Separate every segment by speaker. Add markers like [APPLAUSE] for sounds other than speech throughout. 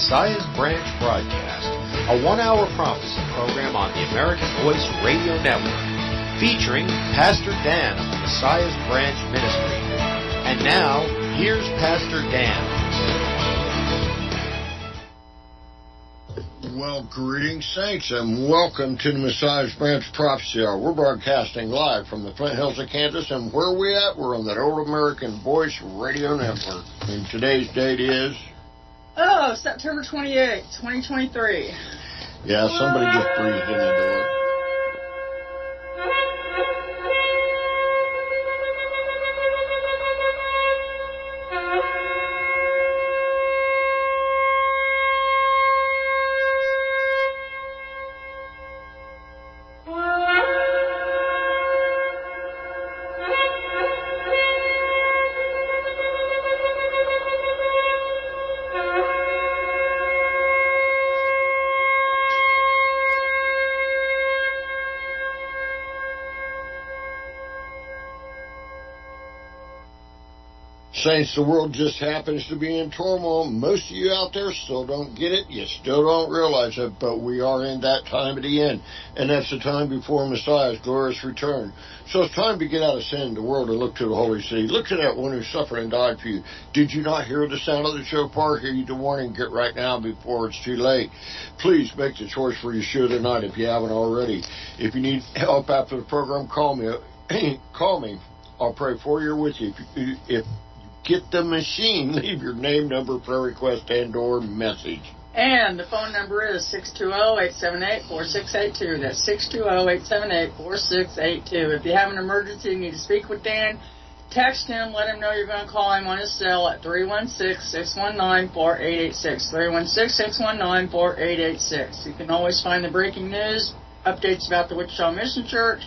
Speaker 1: Messiah's Branch broadcast, a one-hour prophecy program on the American Voice Radio Network, featuring Pastor Dan of the Messiah's Branch Ministry. And now, here's Pastor Dan.
Speaker 2: Well, greetings, saints, and welcome to the Messiah's Branch Prophecy Hour. We're broadcasting live from the Flint Hills of Kansas, and where we at? We're on that old American Voice Radio Network. And today's date is
Speaker 3: Oh, September 28th, 2023.
Speaker 2: yeah, somebody just breathed in the door. Saints, the world just happens to be in turmoil. Most of you out there still don't get it. You still don't realize it, but we are in that time of the end. And that's the time before Messiah's glorious return. So it's time to get out of sin, the world, and look to the holy city. Look to that one who suffered and died for you. Did you not hear the sound of the shofar? Hear you the warning. Get right now before it's too late. Please make the choice for Yeshua tonight if you haven't already. If you need help after the program, call me. [CLEARS THROAT] call me. I'll pray for you with you. If, if get the machine. [LAUGHS] Leave your name, number, prayer request, and or message.
Speaker 3: And the phone number is 620-878-4682. That's 620-878-4682. If you have an emergency and need to speak with Dan, text him, let him know you're going to call him on his cell at 316-619-4886. 316-619-4886. You can always find the breaking news, updates about the Wichita Mission Church,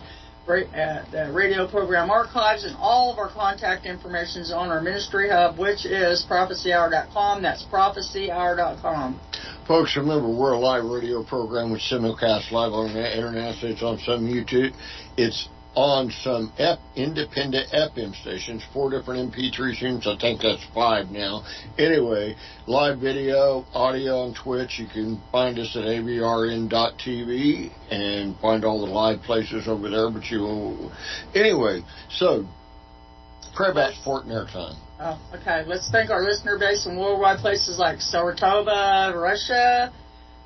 Speaker 3: Uh, the radio program archives, and all of our contact information is on our ministry hub, which is prophecyhour.com. That's prophecyhour.com.
Speaker 2: Folks, remember we're a live radio program with simulcast live on the internet. It's on some YouTube. It's on some F, independent FM stations, four different MP3 streams. I think that's five now. Anyway, live video, audio on Twitch. You can find us at avrn.tv and find all the live places over there. But you, anyway, so pray about sport and airtime.
Speaker 3: Oh, okay. Let's thank our listener base in worldwide places like Saratova, Russia,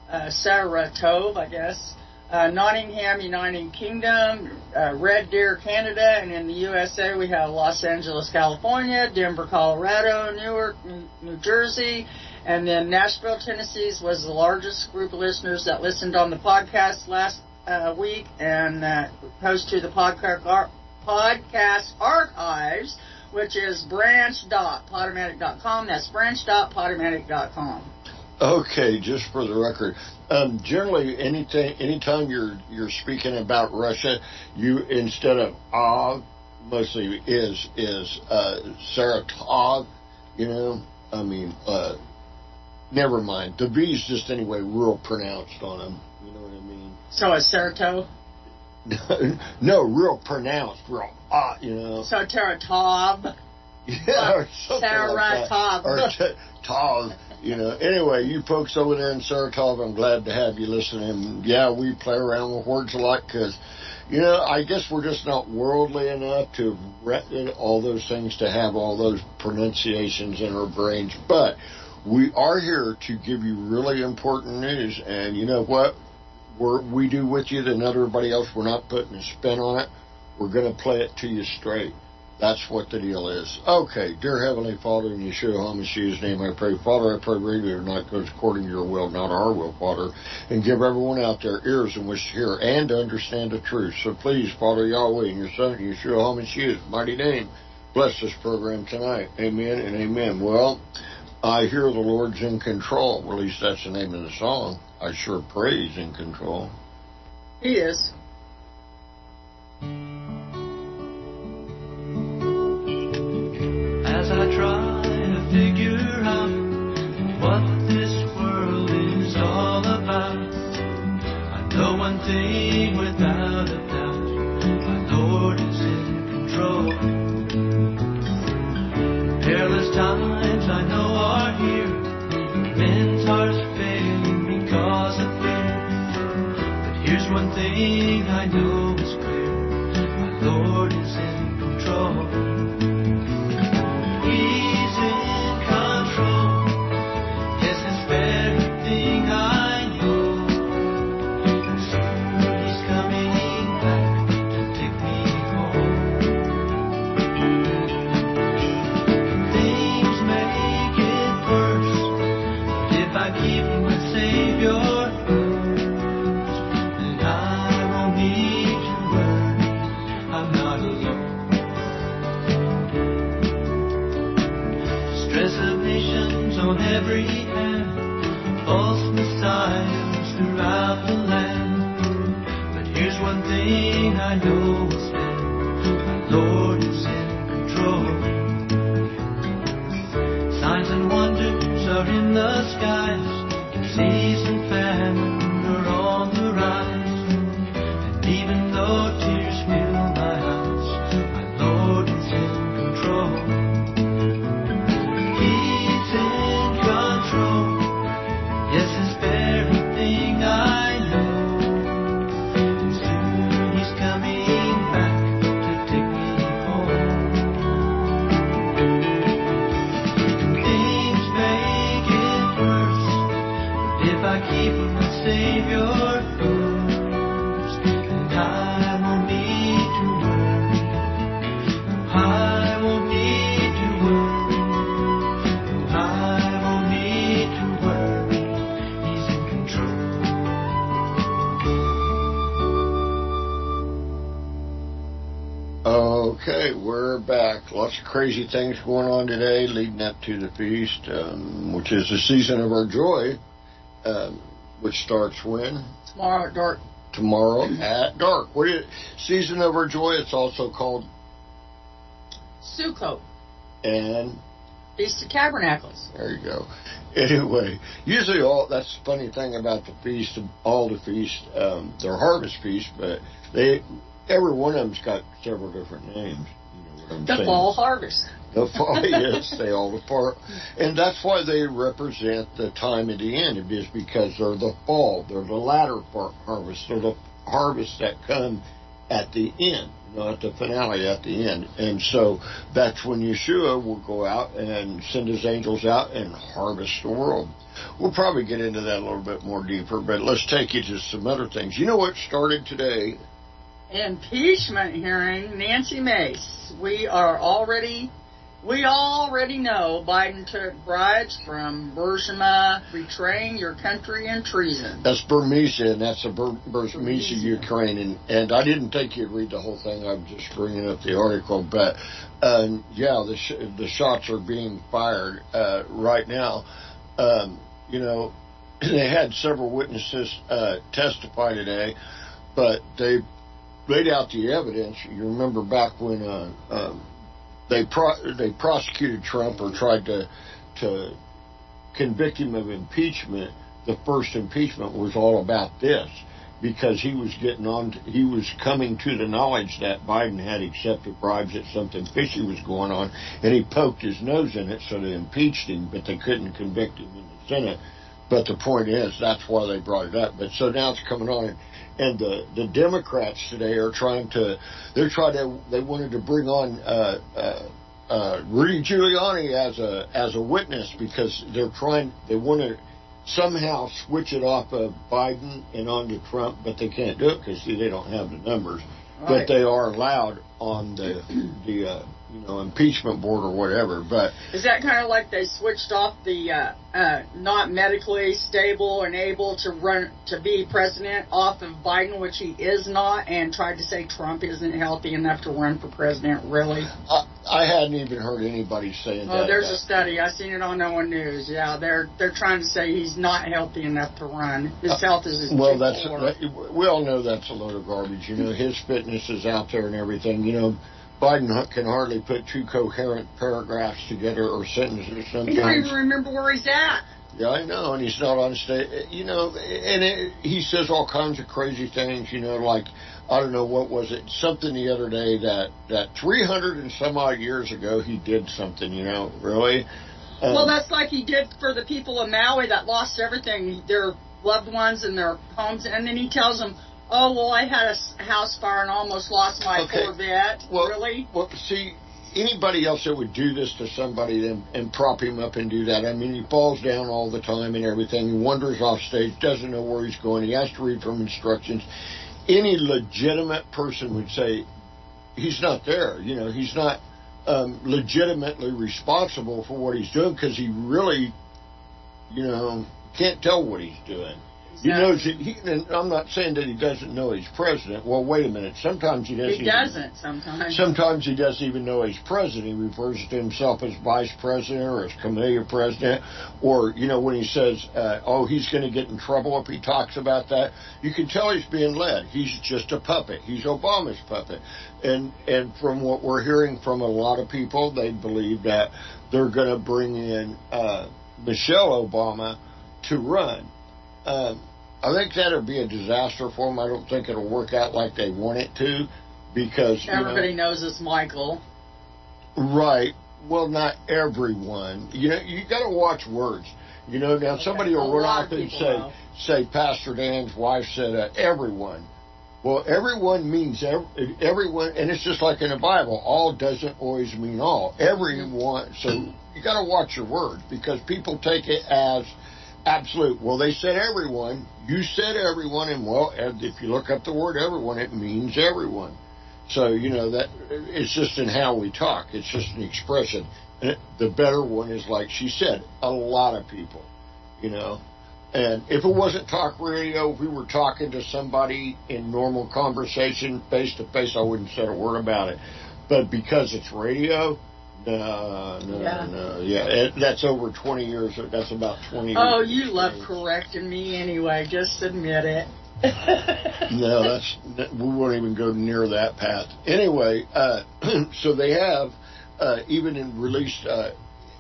Speaker 3: uh, Saratov, I guess, uh, Nottingham, United Kingdom, uh, Red Deer, Canada, and in the USA we have Los Angeles, California, Denver, Colorado, Newark, New Jersey, and then Nashville, Tennessee was the largest group of listeners that listened on the podcast last uh, week and uh, post to the podcast, ar- podcast archives, which is branch.podomatic.com. That's branch.podomatic.com.
Speaker 2: Okay, just for the record, um, generally, anything, anytime you're you're speaking about Russia, you instead of ah, mostly is is uh, Saratov. You know, I mean, uh, never mind. The B's just anyway real pronounced on them. You know what I mean?
Speaker 3: So it's Saratov. [LAUGHS]
Speaker 2: no, real pronounced, real ah. You know.
Speaker 3: So Saratov.
Speaker 2: Yeah, or something like.
Speaker 3: Saratov.
Speaker 2: Or t- Tov. You know, anyway, you folks over there in Saratov, I'm glad to have you listening. Yeah, we play around with words a lot because, you know, I guess we're just not worldly enough to read all those things to have all those pronunciations in our brains. But we are here to give you really important news, and you know what? We're, we do with you than everybody else. We're not putting a spin on it. We're going to play it to you straight. That's what the deal is. Okay, dear Heavenly Father, in Yeshua HaMashiach's name I pray. Father, I pray radio tonight goes according to your will, not our will, Father. And give everyone out there ears in which to hear and to understand the truth. So please, Father Yahweh, in your Son, Yeshua HaMashiach's mighty name, bless this program tonight. Amen and amen. Well, I hear the Lord's in control. At least that's the name of the song. I sure pray He's in control.
Speaker 3: He is.
Speaker 4: figure out what this world is all about. I know one thing without a doubt, my Lord is in control. Perilous times I know are here, men's hearts failing because of fear. But here's one thing I know.
Speaker 2: Crazy things going on today leading up to the feast, um, which is the season of our joy, um, which starts when?
Speaker 3: Tomorrow at dark.
Speaker 2: Tomorrow at dark. What is season of our joy? It's also called
Speaker 3: Sukkot.
Speaker 2: and
Speaker 3: Feast of Tabernacles.
Speaker 2: There you go. Anyway, usually all that's the funny thing about the feast, all the feasts, um, they're harvest feasts, but they every one of them's got several different names. You know what I'm
Speaker 3: The fall harvest.
Speaker 2: The [LAUGHS] fall, yes, they all depart, and that's why they represent the time at the end. It is because they're the fall, they're the latter part harvest, they're the harvests that come at the end, at the finale at the end, and so that's when Yeshua will go out and send his angels out and harvest the world. We'll probably get into that a little bit more deeper, but let's take you to some other things. You know what started today?
Speaker 3: Impeachment hearing, Nancy Mace. We are already, we already know Biden took bribes from Burisma, betraying your country and treason.
Speaker 2: That's Burmese, and that's a Bur- Burmese, Ukraine. And, and I didn't think you'd read the whole thing. I'm just bringing up the article. But um, yeah, the sh- the shots are being fired uh, right now. Um, you know, [CLEARS THROAT] they had several witnesses uh, testify today, but they laid out the evidence. You remember back when uh, um, they pro- they prosecuted Trump or tried to to convict him of impeachment, the first impeachment was all about this because he was getting on, to, he was coming to the knowledge that Biden had accepted bribes that something fishy was going on, and he poked his nose in it, so they impeached him, but they couldn't convict him in the Senate. But the point is, that's why they brought it up. But so now it's coming on, and the the Democrats today are trying to, they're trying to, they wanted to bring on. Uh, uh, uh, Rudy Giuliani as a as a witness because they're trying they want to somehow switch it off of Biden and onto Trump, but they can't do it because they don't have the numbers. But they are allowed on the the uh, you know impeachment board or whatever. But
Speaker 3: Is that kind of like they switched off the uh, uh, not medically stable and able to run to be president off of Biden, which he is not, and tried to say Trump isn't healthy enough to run for president? Really?
Speaker 2: I, I hadn't even heard anybody saying
Speaker 3: Oh,
Speaker 2: that.
Speaker 3: there's a study. I seen it on No One News. Yeah, they're they're trying to say he's not healthy enough to run. His health is his
Speaker 2: Well, that's we all know that's a load of garbage. You know, his fitness is out there and everything. You know, Biden can hardly put two coherent paragraphs together or sentences
Speaker 3: He don't even remember where he's at.
Speaker 2: Yeah, I know, and he's not on stage. You know, and it, he says all kinds of crazy things. You know, like I don't know what was it, something the other day that that 300 and some odd years ago he did something. You know, really. Um,
Speaker 3: Well, that's like he did for the people of Maui that lost everything, their loved ones and their homes, and then he tells them, Oh well, I had a house fire and almost lost my
Speaker 2: Okay.
Speaker 3: Corvette.
Speaker 2: Well,
Speaker 3: really?
Speaker 2: Well, see, anybody else that would do this to somebody and, and prop him up and do that, I mean, he falls down all the time and everything. He wanders off stage, doesn't know where he's going. He has to read from instructions. Any legitimate person would say he's not there. You know, he's not um, legitimately responsible for what he's doing because he really, you know, can't tell what he's doing. He
Speaker 3: Exactly.
Speaker 2: knows that he, and I'm not saying that he doesn't know he's president. Well, wait a minute. Sometimes he doesn't.
Speaker 3: He
Speaker 2: even-
Speaker 3: doesn't sometimes.
Speaker 2: Sometimes he doesn't even know he's president. He refers to himself as vice president or as committee president. Or, you know, when he says, uh, oh, he's going to get in trouble if he talks about that, you can tell he's being led. He's just a puppet. He's Obama's puppet. And, and from what we're hearing from a lot of people, they believe that they're going to bring in uh, Michelle Obama to run. Um, I think that'll be a disaster for them. I don't think it'll work out like they want it to because you know-
Speaker 3: Everybody knows it's Michael.
Speaker 2: Right. Well, not everyone. You know, you got to watch words. You know, now somebody will run off and say,
Speaker 3: will.
Speaker 2: say, Pastor Dan's wife said, uh, everyone. Well, everyone means ev- everyone, and it's just like in the Bible. All doesn't always mean all. Everyone. So you got to watch your words because people take it as absolute. Well, they said everyone. You said everyone, and well, if you look up the word everyone, it means everyone. So you know that it's just in how we talk. It's just an expression. And it, the better one is like she said, a lot of people. You know, and if it wasn't talk radio, if we were talking to somebody in normal conversation, face to face, I wouldn't say a word about it. But because it's radio, no, no,
Speaker 3: Yeah.
Speaker 2: no, yeah, it, that's over twenty years. That's about twenty.
Speaker 3: Oh, you love
Speaker 2: experience.
Speaker 3: correcting me anyway. Just admit it. [LAUGHS]
Speaker 2: No, that's that- we won't even go near that path. Anyway, uh, [CLEARS THROAT] so they have uh, even in released uh,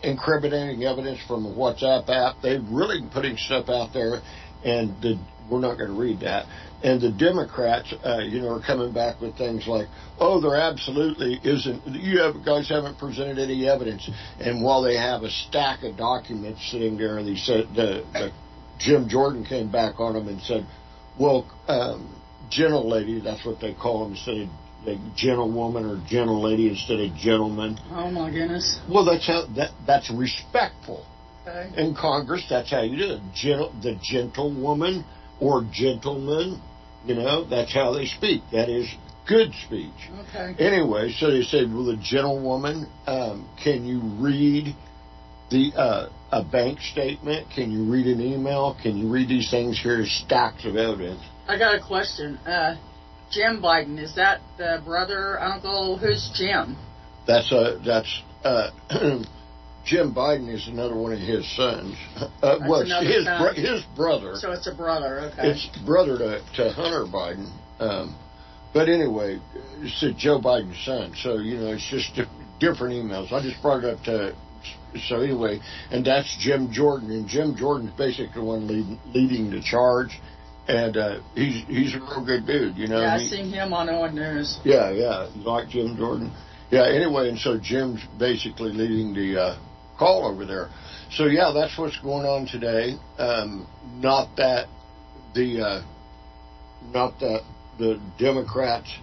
Speaker 2: incriminating evidence from the WhatsApp app. They're really putting stuff out there, and the, we're not going to read that. And the Democrats, uh, you know, are coming back with things like, "Oh, there absolutely isn't. You have guys haven't presented any evidence." And while they have a stack of documents sitting there, and they said the, the Jim Jordan came back on them and said, well, um, gentle lady, that's what they call them instead of gentlewoman or gentle lady instead of gentleman.
Speaker 3: oh my goodness.
Speaker 2: Well, that's how that that's respectful.
Speaker 3: Okay.
Speaker 2: In Congress, that's how you do it. Gentle, the gentlewoman or gentleman, you know, that's how they speak. That is good speech.
Speaker 3: Okay.
Speaker 2: Anyway, so they said, well, the gentlewoman, um, can you read the uh, a bank statement? Can you read an email? Can you read these things? Here's stacks of evidence.
Speaker 3: I got a question. Uh, Jim Biden, is that the brother, uncle? Who's Jim?
Speaker 2: That's a that's uh, [CLEARS THROAT] Jim Biden is another one of his sons. Uh, well, his
Speaker 3: son.
Speaker 2: bro- his brother.
Speaker 3: So it's a brother. Okay.
Speaker 2: It's brother to, to Hunter Biden. Um, but anyway, it's a Joe Biden's son. So, you know, it's just di- different emails. I just brought it up to. So anyway, and that's Jim Jordan, and Jim Jordan's basically the one leading, leading the charge, and uh, he's he's a real good dude, you know.
Speaker 3: yeah, I
Speaker 2: He-
Speaker 3: seen him on OAN News.
Speaker 2: yeah, yeah, like Jim Jordan. Yeah. Anyway, and so Jim's basically leading the uh, call over there. So yeah, that's what's going on today. Um, not that the uh, not that the Democrats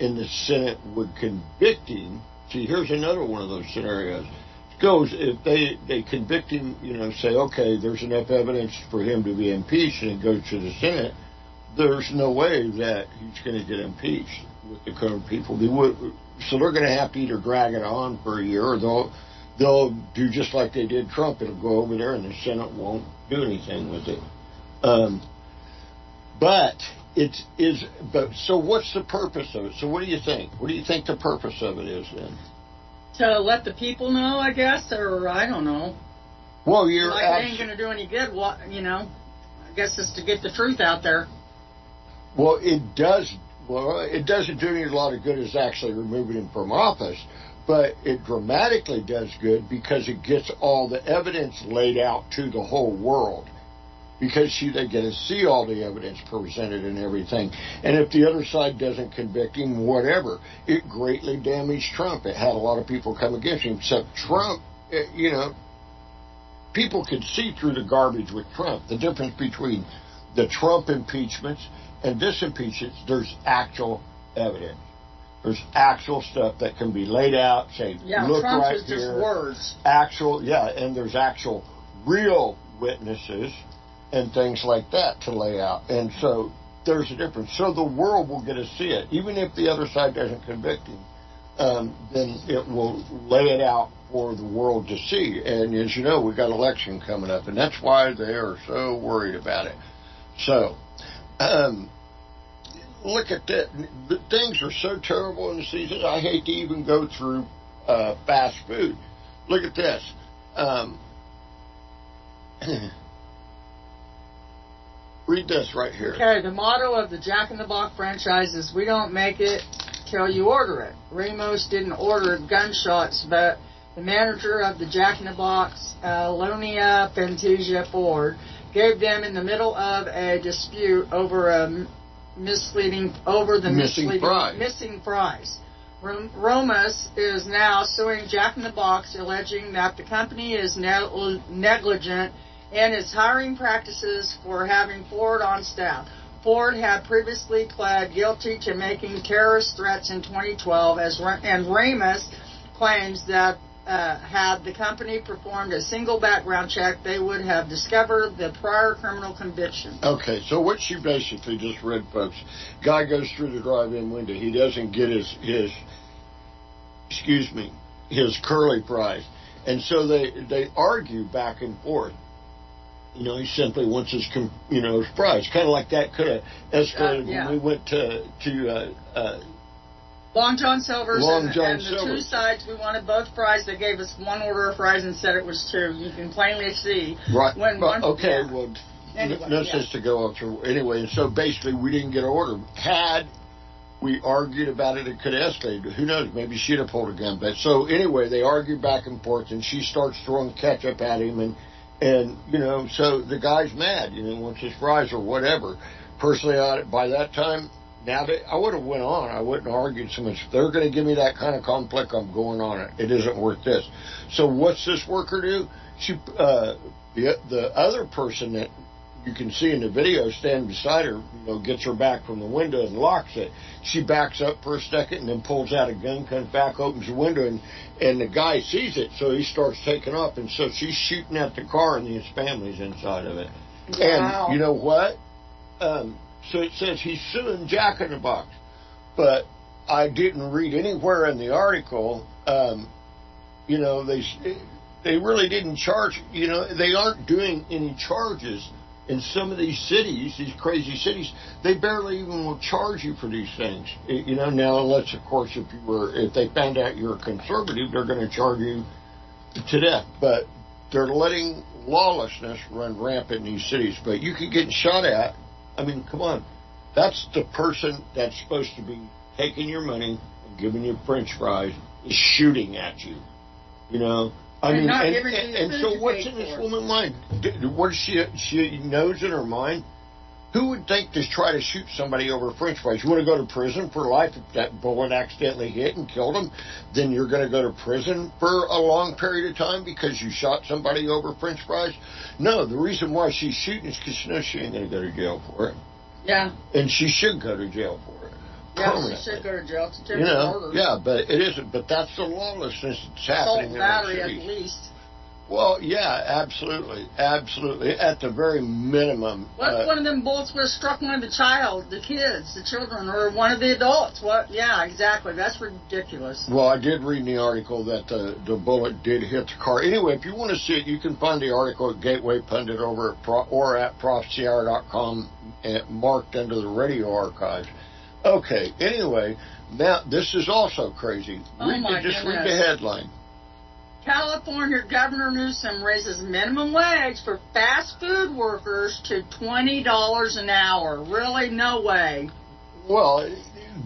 Speaker 2: in the Senate would convict him. See, here's another one of those scenarios. Goes if they they convict him, you know, say okay, there's enough evidence for him to be impeached, and it goes to the Senate. There's no way that he's going to get impeached with the current people. They would, so they're going to have to either drag it on for a year, or they'll they'll do just like they did Trump. It'll go over there, and the Senate won't do anything with it. Um, but it is. But so, what's the purpose of it? So, what do you think? What do you think the purpose of it is then?
Speaker 3: To let the people know, I guess, or I don't know.
Speaker 2: Well, you're
Speaker 3: like it
Speaker 2: abs-
Speaker 3: ain't gonna do any good. What you know? I guess it's to get the truth out there.
Speaker 2: Well, it does. Well, it doesn't do any a lot of good as actually removing him from office, but it dramatically does good because it gets all the evidence laid out to the whole world. Because see, they get to see all the evidence presented and everything. And if the other side doesn't convict him, whatever, it greatly damaged Trump. It had a lot of people come against him. Except Trump, eh, you know, people could see through the garbage with Trump. The difference between the Trump impeachments and this impeachment, there's actual evidence. There's actual stuff that can be laid out. Say,
Speaker 3: Yeah,
Speaker 2: look
Speaker 3: Trump's
Speaker 2: right
Speaker 3: is
Speaker 2: here.
Speaker 3: just words.
Speaker 2: Actual, yeah, and there's actual real witnesses and things like that to lay out. And so there's a difference. So the world will get to see it, even if the other side doesn't convict him. Um, then it will lay it out for the world to see. And as you know, we've got election coming up, and that's why they are so worried about it. So, um, look at that. The things are so terrible in the season. I hate to even go through uh, fast food. Look at this. Um, [CLEARS THROAT] read this right here.
Speaker 3: Okay, the motto of the Jack in the Box franchise is "We don't make it till you order it." Ramos didn't order gunshots, but the manager of the Jack in the Box, uh, Lonia Fantasia Ford, gave them in the middle of a dispute over a misleading over the
Speaker 2: Missing
Speaker 3: misleading
Speaker 2: fries.
Speaker 3: missing fries. Rom- Romas is now suing Jack in the Box, alleging that the company is ne- negligent in its hiring practices for having Ford on staff. Ford had previously pled guilty to making terrorist threats in 2012, as Ra- and Ramos claims that uh, had the company performed a single background check, they would have discovered the prior criminal conviction.
Speaker 2: Okay, so what she basically just read, folks, guy goes through the drive-in window. He doesn't get his his excuse me his curly fries, and so they they argue back and forth. You know, he simply wants his you know his fries. Kind of like that could have escalated
Speaker 3: Uh, yeah.
Speaker 2: when we went to to uh, uh,
Speaker 3: Long John Silver's
Speaker 2: Long
Speaker 3: and,
Speaker 2: John
Speaker 3: and the two sides, we wanted both fries. They gave us one order of fries and said it was two. You can plainly see.
Speaker 2: right.
Speaker 3: When
Speaker 2: but,
Speaker 3: one-
Speaker 2: okay,
Speaker 3: yeah.
Speaker 2: well,
Speaker 3: Anyway,
Speaker 2: no
Speaker 3: yeah.
Speaker 2: sense to go up through anyway. And so basically, we didn't get an order. Had we argued about it, it could have escalated. Who knows? Maybe she'd have pulled a gun. But so anyway, they argue back and forth, and she starts throwing ketchup at him, and and you know, so the guy's mad. You know, wants his fries or whatever. Personally, I, by that time, now that I would have went on, I wouldn't have argued so much. If they're going to give me that kind of conflict, I'm going on it. It isn't worth this. So what's this worker do? She, uh, the the other person that you can see in the video standing beside her, you know, gets her back from the window and locks it. She backs up for a second and then pulls out a gun, comes back, opens the window, and and the guy sees it, so he starts taking off, and so she's shooting at the car, and his family's inside of it.
Speaker 3: Wow.
Speaker 2: And you know what? Um, so it says he's suing Jack in the Box, but I didn't read anywhere in the article. Um, you know, they they really didn't charge. You know, they aren't doing any charges in some of these cities, these crazy cities. They barely even will charge you for these things. You know, now unless of course if you were if they found out you're a conservative, they're going to charge you to death. But they're letting lawlessness run rampant in these cities. But you could get shot at. I mean, come on. That's the person that's supposed to be taking your money and giving you French fries is shooting at you. You know. I
Speaker 3: And
Speaker 2: mean, and, and, and so what's in this woman's mind? What she she knows in her mind? Who would think to try to shoot somebody over French fries? You want to go to prison for life if that bullet accidentally hit and killed him? Then you're going to go to prison for a long period of time because you shot somebody over French fries? No, the reason why she's shooting is because she knows she ain't going to go to jail for it,
Speaker 3: Yeah,
Speaker 2: and she should go to jail for it.
Speaker 3: yeah, she should go to jail. It's a
Speaker 2: You know, yeah, but it isn't. But that's the lawlessness that's
Speaker 3: Assault
Speaker 2: happening
Speaker 3: and
Speaker 2: in our
Speaker 3: battery at least.
Speaker 2: Well, yeah, absolutely, absolutely. At the very minimum,
Speaker 3: What
Speaker 2: uh,
Speaker 3: one of them bullets would have struck one of the child, the kids, the children, or one of the adults? What? Yeah, exactly. That's ridiculous.
Speaker 2: well, I did read in the article that the the bullet did hit the car. Anyway, if you want to see it, you can find the article at Gateway Pundit over at pro, or at prophecyhour.com, and marked under the radio archives. Okay. Anyway, now this is also crazy.
Speaker 3: Oh,
Speaker 2: read
Speaker 3: my
Speaker 2: just read the headline.
Speaker 3: California Governor Newsom raises minimum wage for fast food workers to twenty dollars an hour. Really? No way.
Speaker 2: Well,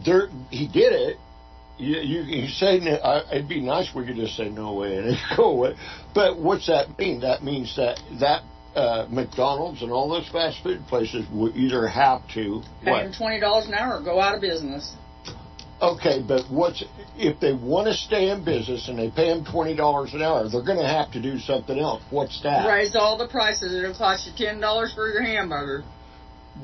Speaker 2: there, he did it. You, you, you say I- it'd be nice we could just say no way and it'd [LAUGHS] go away. But what's that mean? That means that that uh, McDonald's and all those fast food places will either have to
Speaker 3: Pay
Speaker 2: what?
Speaker 3: them twenty dollars an hour or go out of business.
Speaker 2: Okay, but what's if they want to stay in business and they pay them twenty dollars an hour? They're going to have to do something else. What's that?
Speaker 3: Raise all the prices. It'll cost you ten dollars for your hamburger.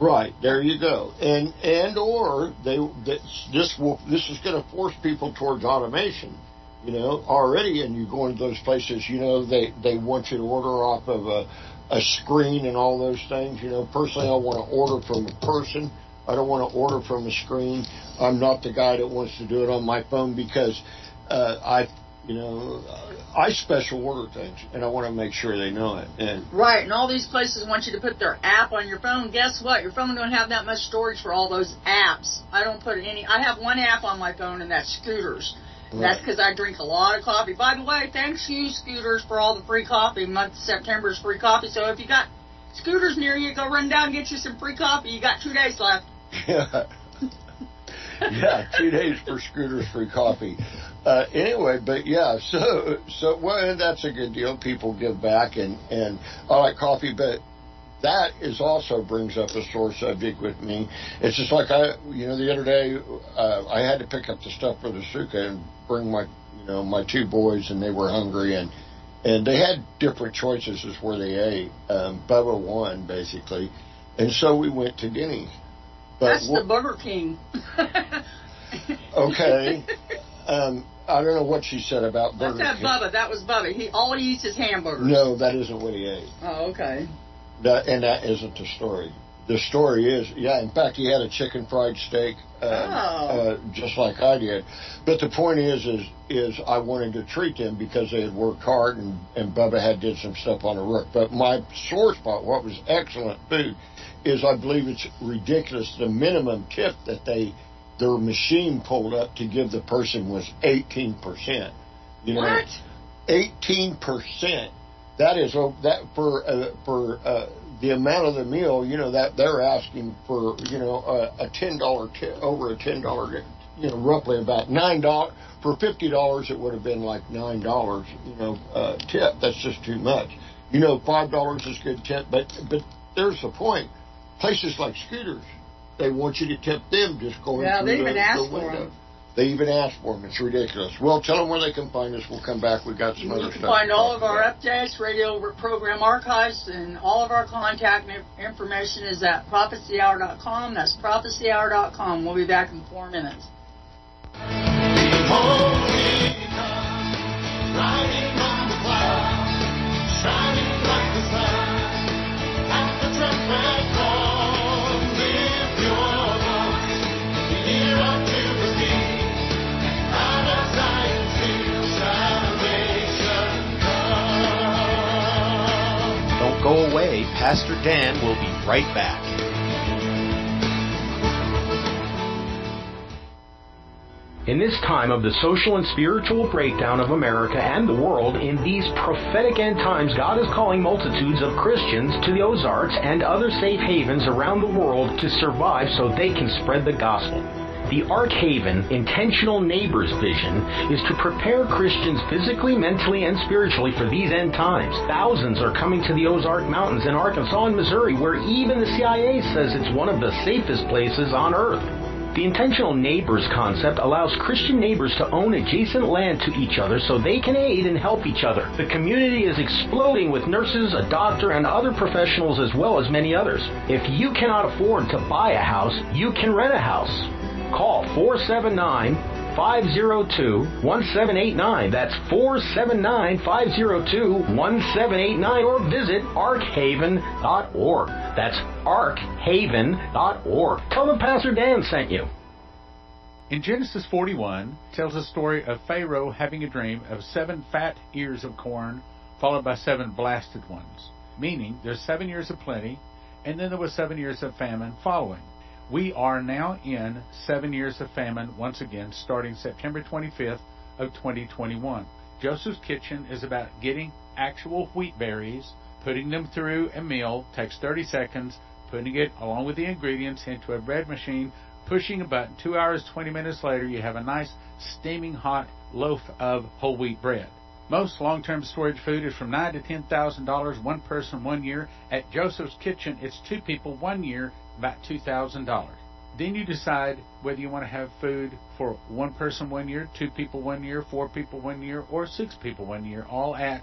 Speaker 2: Right there, you go, and and or they this this will this is going to force people towards automation, you know, already. And you go into those places, you know, they they want you to order off of a a screen and all those things. You know, personally, I want to order from a person. I don't want to order from a screen. I'm not the guy that wants to do it on my phone because uh, I you know, I special order things, and I want to make sure they know it. And
Speaker 3: Right, and all these places want you to put their app on your phone. Guess what? Your phone don't have that much storage for all those apps. I don't put any. I have one app on my phone, and that's Scooters. And That's because I drink a lot of coffee. By the way, thanks you Scooters for all the free coffee. Month of September is free coffee. So if you got Scooters near you, go run down and get you some free coffee. You got two days left.
Speaker 2: Yeah, yeah, two days for scooters, free coffee. Uh, anyway, but yeah, so so well, that's a good deal. People give back, and and I like coffee, but that is also brings up a sore subject with me. It's just like I, you know, the other day uh, I had to pick up the stuff for the sukkah and bring my, you know, my two boys, and they were hungry, and and they had different choices as where they ate. Um, Bubba won basically, and so we went to Denny's. But
Speaker 3: That's
Speaker 2: what-
Speaker 3: the Burger King. [LAUGHS]
Speaker 2: Okay. Um, I don't know what she said about Burger
Speaker 3: have
Speaker 2: King.
Speaker 3: Bubba. That was Bubba. He all he eats is hamburgers.
Speaker 2: No, that isn't what he ate.
Speaker 3: Oh, okay.
Speaker 2: That, and that isn't the story. The story is, yeah. In fact, he had a chicken fried steak, um,
Speaker 3: Oh.
Speaker 2: uh, just like I did. But the point is, is, is I wanted to treat them because they had worked hard, and and Bubba had did some stuff on the roof. But my sore spot, what was excellent food, is I believe it's ridiculous. The minimum tip that they their machine pulled up to give the person was eighteen percent. You know,
Speaker 3: What?
Speaker 2: eighteen percent. That is that for uh, for uh, the amount of the meal. You know that they're asking for you know a, a ten dollar tip over a ten dollar. You know, roughly about nine dollars for fifty dollars. It would have been like nine dollars. You know, uh, tip. That's just too much. You know, five dollars is good tip, but but there's the point. Places like Scooters, they want you to tip them just going
Speaker 3: Yeah,
Speaker 2: through
Speaker 3: they
Speaker 2: the,
Speaker 3: even
Speaker 2: the
Speaker 3: ask for
Speaker 2: window.
Speaker 3: 'Em.
Speaker 2: They even asked for them. It's ridiculous. Well, tell them where they can find us. We'll come back. We've got some
Speaker 3: You
Speaker 2: other
Speaker 3: can find all
Speaker 2: talk
Speaker 3: of our
Speaker 2: about.
Speaker 3: updates, radio program archives, and all of our contact information is at prophecyhour.com. That's prophecyhour.com. We'll be back in four minutes.
Speaker 1: Go away. Pastor Dan will be right back.
Speaker 5: In this time of the social and spiritual breakdown of America and the world, in these prophetic end times, God is calling multitudes of Christians to the Ozarks and other safe havens around the world to survive so they can spread the gospel. The Ark Haven Intentional Neighbors vision is to prepare Christians physically, mentally, and spiritually for these end times. Thousands are coming to the Ozark Mountains in Arkansas and Missouri, where even the CIA says it's one of the safest places on earth. The intentional neighbors concept allows Christian neighbors to own adjacent land to each other so they can aid and help each other. The community is exploding with nurses, a doctor, and other professionals as well as many others. If you cannot afford to buy a house, you can rent a house. Call 479 502 1789. That's 479 502 1789 or visit arkhaven.org. That's arkhaven.org. Tell them Pastor Dan sent you.
Speaker 6: In Genesis 41 tells the story of Pharaoh having a dream of seven fat ears of corn followed by seven blasted ones, meaning there's seven years of plenty and then there was seven years of famine following. We are now in seven years of famine once again starting September 25th of 2021. Joseph's Kitchen is about getting actual wheat berries, putting them through a mill, takes 30 seconds, putting it along with the ingredients into a bread machine, pushing a button. Two hours, 20 minutes later, you have a nice steaming hot loaf of whole wheat bread. Most long-term storage food is from nine to ten thousand dollars, one person, one year. At Joseph's Kitchen, it's two people, one year, about two thousand dollars. Then you decide whether you want to have food for one person one year, two people one year, four people one year, or six people one year, all at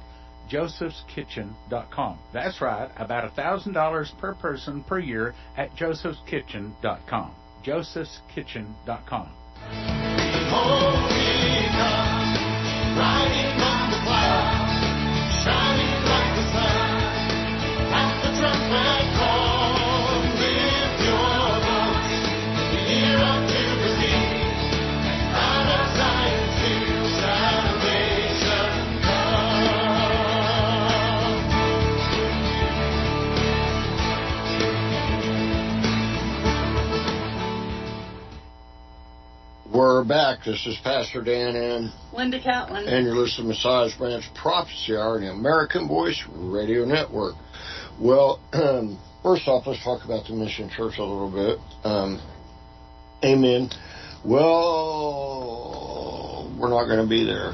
Speaker 6: josephskitchen.com. That's right, about $1,000 per person per year at josephskitchen.com. josephskitchen.com.
Speaker 4: God,
Speaker 2: We're back. This is Pastor Dan and,
Speaker 3: Linda Catlin.
Speaker 2: and you're listening to Messiah's Branch Prophecy Hour on the American Voice Radio Network. Well, um, first off, let's talk about the Mission Church a little bit. Um, amen. Well, we're not going to be there.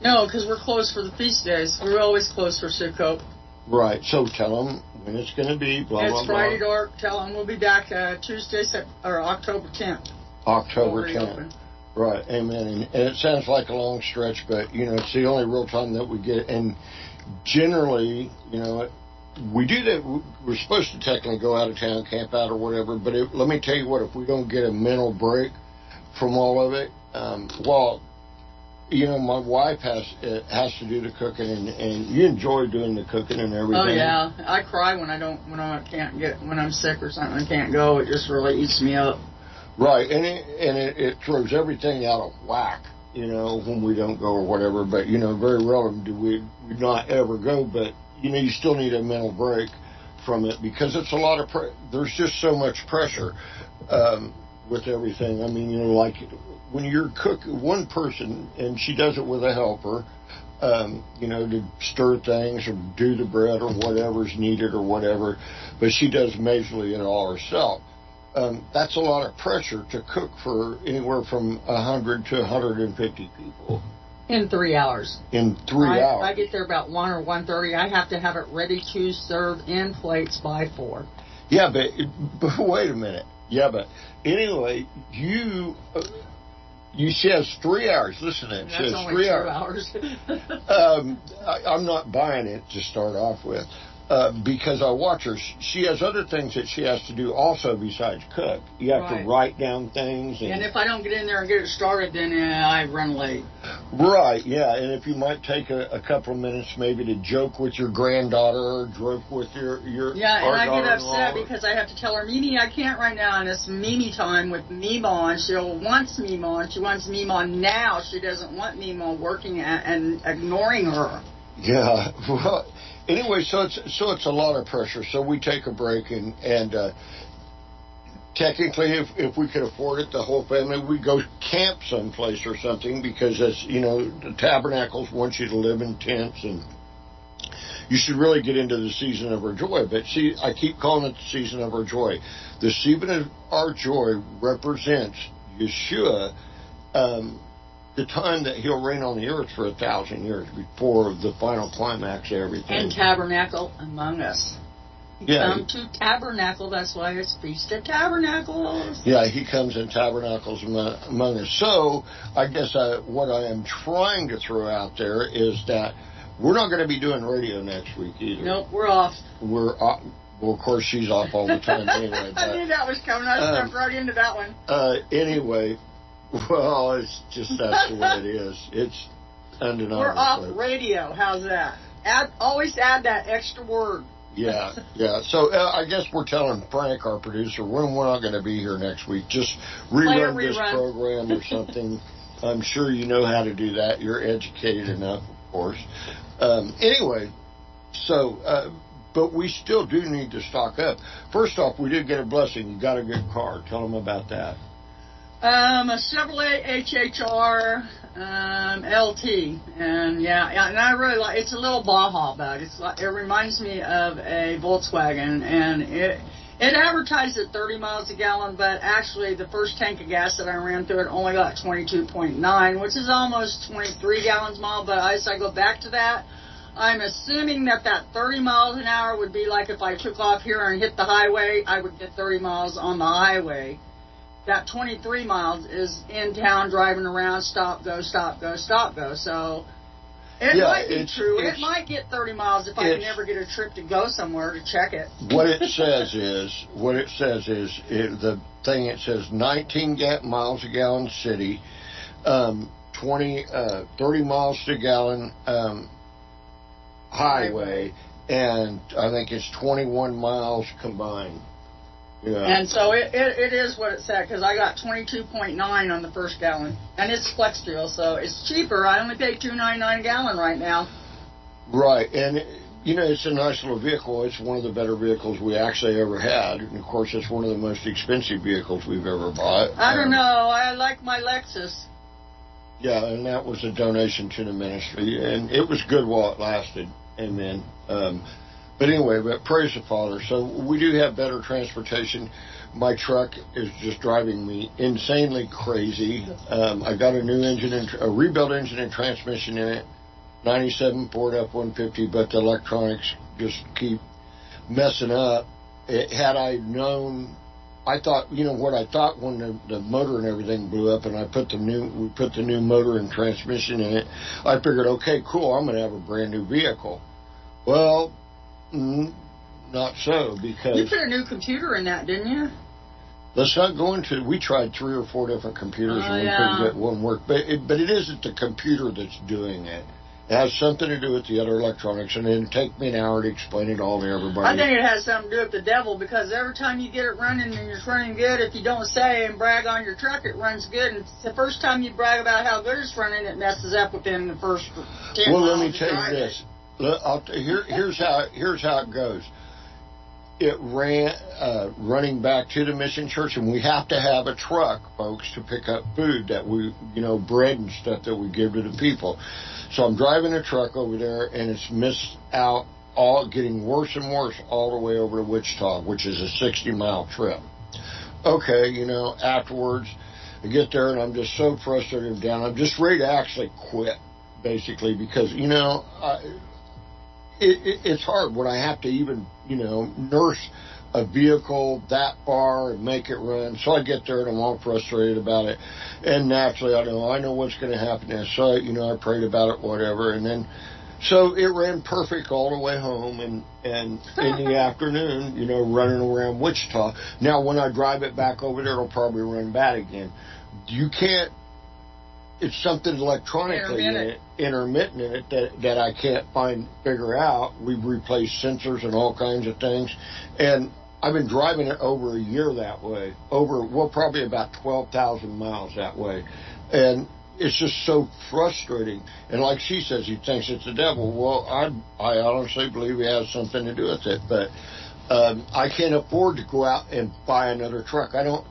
Speaker 3: no, because we're closed for the feast days. We're always closed for Sukkot.
Speaker 2: Right. So tell them when it's going to be. Blah blah
Speaker 3: it's Friday
Speaker 2: blah.
Speaker 3: dark. Tell them we'll be back uh, Tuesday, or October 10th.
Speaker 2: October
Speaker 3: We'll
Speaker 2: 10th.
Speaker 3: reopen.
Speaker 2: Right, amen. And, and it sounds like a long stretch, but you know, it's the only real time that we get. And generally, you know, we do that. We're supposed to technically go out of town, camp out, or whatever. But it, let me tell you what: if we don't get a mental break from all of it, um, well, you know, my wife has uh, has to do the cooking, and, and you enjoy doing the cooking and everything.
Speaker 3: Oh yeah, I cry when I don't when I can't get when I'm sick or something. I can't go. It just really eats me up.
Speaker 2: Right, and it and it, it throws everything out of whack, you know, when we don't go or whatever. But you know, very rarely do we we not ever go. But you know, you still need a mental break from it because it's a lot of pre- there's just so much pressure um, with everything. I mean, you know, like when you're cook one person and she does it with a helper. Um, you know, to stir things or do the bread or whatever's needed or whatever, but she does majorly it all herself um, that's a lot of pressure to cook for anywhere from 100 to 150 people
Speaker 3: In three hours.
Speaker 2: in three
Speaker 3: I,
Speaker 2: hours.
Speaker 3: I get there about one or one thirty. I have to have it ready to serve in plates by four.
Speaker 2: yeah, but, but wait a minute. Yeah, but anyway, you uh, you has three hours. Listen to that.
Speaker 3: That's only
Speaker 2: three
Speaker 3: two
Speaker 2: hours.
Speaker 3: hours. [LAUGHS]
Speaker 2: um, I, I'm not buying it to start off with uh, because I watch her. She- has other things that she has to do also besides cook. You have
Speaker 3: Right.
Speaker 2: to write down things.
Speaker 3: and if I don't get in there and get it started, then uh, I run late.
Speaker 2: Right, yeah, and if you might take a, a couple of minutes maybe to joke with your granddaughter or joke with your your
Speaker 3: Yeah, and I get upset because I have to tell her, Mimi, I can't right now, and it's Mimi time with Mima, and she wants Mima, and she wants Mima now. She doesn't want Mima working at, and ignoring her.
Speaker 2: yeah. [LAUGHS] Well, anyway, so it's so it's a lot of pressure. So we take a break and and uh, technically, if if we could afford it, the whole family we go camp someplace or something because as you know the tabernacles want you to live in tents and. You should really get into the season of our joy, but see, I keep calling it the season of our joy. The season of our joy represents Yeshua, um, the time that he'll reign on the earth for a thousand years before the final climax of everything.
Speaker 3: And tabernacle among us.
Speaker 2: Yeah.
Speaker 3: Come to tabernacle. That's why it's Feast of Tabernacles.
Speaker 2: Yeah, he comes in tabernacles among, us. So I guess I, what I am trying to throw out there is that we're not going to be doing radio next week either.
Speaker 3: Nope, we're off.
Speaker 2: We're off, well, of course she's off all the time [LAUGHS] anyway.
Speaker 3: I knew that was coming. I
Speaker 2: Um,
Speaker 3: stepped right into that one.
Speaker 2: uh, anyway, [LAUGHS] well, it's just that's the way it is. It's undeniable.
Speaker 3: We're off radio. How's that? Add, always add that extra word.
Speaker 2: Yeah, yeah. So uh, I guess we're telling Frank, our producer, when we're not going to be here next week. Just
Speaker 3: a
Speaker 2: rerun this program or something. [LAUGHS] I'm sure you know how to do that. You're educated enough, of course. Um, anyway, so uh, but we still do need to stock up. First off, we did get a blessing. You got a good car. Tell them about that.
Speaker 3: Um, a Chevrolet HHR um, LT, and yeah, yeah, and I really like. It's a little Baja bug. It's like it reminds me of a Volkswagen, and it it advertised at 30 miles a gallon, but actually the first tank of gas that I ran through it only got 22.9, which is almost 23 gallons a mile. But as I go back to that, I'm assuming that that 30 miles an hour would be like if I took off here and hit the highway, I would get 30 miles on the highway that 23 miles is in town driving around, stop, go, stop, go, stop, go. So It
Speaker 2: Yeah,
Speaker 3: might be
Speaker 2: it's-
Speaker 3: true.
Speaker 2: it's-
Speaker 3: it might get 30 miles if I can never get a trip to go somewhere to check it.
Speaker 2: what it says is what it says is it, the thing it says 19 ga- miles a gallon city um 20 uh 30 miles to gallon um highway and i think it's 21 miles combined yeah
Speaker 3: And so it, it, it is what it said because I got 22.9 on the first gallon, and it's flex fuel, so it's cheaper. I only pay 2.99 a gallon right now.
Speaker 2: right and you know it's a nice little vehicle it's one of the better vehicles we actually ever had and of course it's one of the most expensive vehicles we've ever bought
Speaker 3: I don't
Speaker 2: Um,
Speaker 3: know. I like my Lexus.
Speaker 2: Yeah, and that was a donation to the ministry, and it was good while it lasted. Amen. Um, but anyway, but praise the Father. So we do have better transportation. My truck is just driving me insanely crazy. Um, I got a new engine, and a rebuilt engine and transmission in it, 97 Ford F-150, but the electronics just keep messing up. It, had I known I thought, you know, what I thought when the, the motor and everything blew up, and I put the new, we put the new motor and transmission in it. I figured, okay, cool, I'm going to have a brand new vehicle. Well, mm, not so because.
Speaker 3: You put a new computer in that, didn't you?
Speaker 2: let's not go into. We tried three or four different computers
Speaker 3: Oh,
Speaker 2: and we
Speaker 3: yeah.
Speaker 2: couldn't get one work. But it, but it isn't the computer that's doing it. It has something to do with the other electronics, and it'll take me an hour to explain it all to everybody.
Speaker 3: I think it has something to do with the devil because every time you get it running and it's running good, if you don't say and brag on your truck, it runs good. And the first time you brag about how good it's running, it messes up within the first 10
Speaker 2: Well, let me tell you this. I'll here, here's how here's how it goes. It ran uh, running back to the mission church, and we have to have a truck, folks, to pick up food that we, you know, bread and stuff that we give to the people. So I'm driving a truck over there, and it's missed out, all getting worse and worse all the way over to Wichita, which is a 60 mile trip. Okay, you know, afterwards, I get there and I'm just so frustrated and down. I'm just ready to actually quit, basically, because you know, I, it, it, it's hard when I have to even you know nurse a vehicle that far and make it run. So I get there and I'm all frustrated about it. And naturally, I know I know what's going to happen. And so you know, I prayed about it, whatever, and then. So it ran perfect all the way home, and and in the [LAUGHS] afternoon, you know, running around Wichita. Now, when I drive it back over there, it'll probably run bad again. You can't. It's something electronically in
Speaker 3: Intermittent.
Speaker 2: it, intermittent in it that that I can't find figure out. We've replaced sensors and all kinds of things, and I've been driving it over a year that way. Over well, probably about twelve thousand miles that way, and it's just so frustrating. And like she says, he thinks it's the devil. Well, I I honestly believe he has something to do with it, but um, I can't afford to go out and buy another truck. I don't.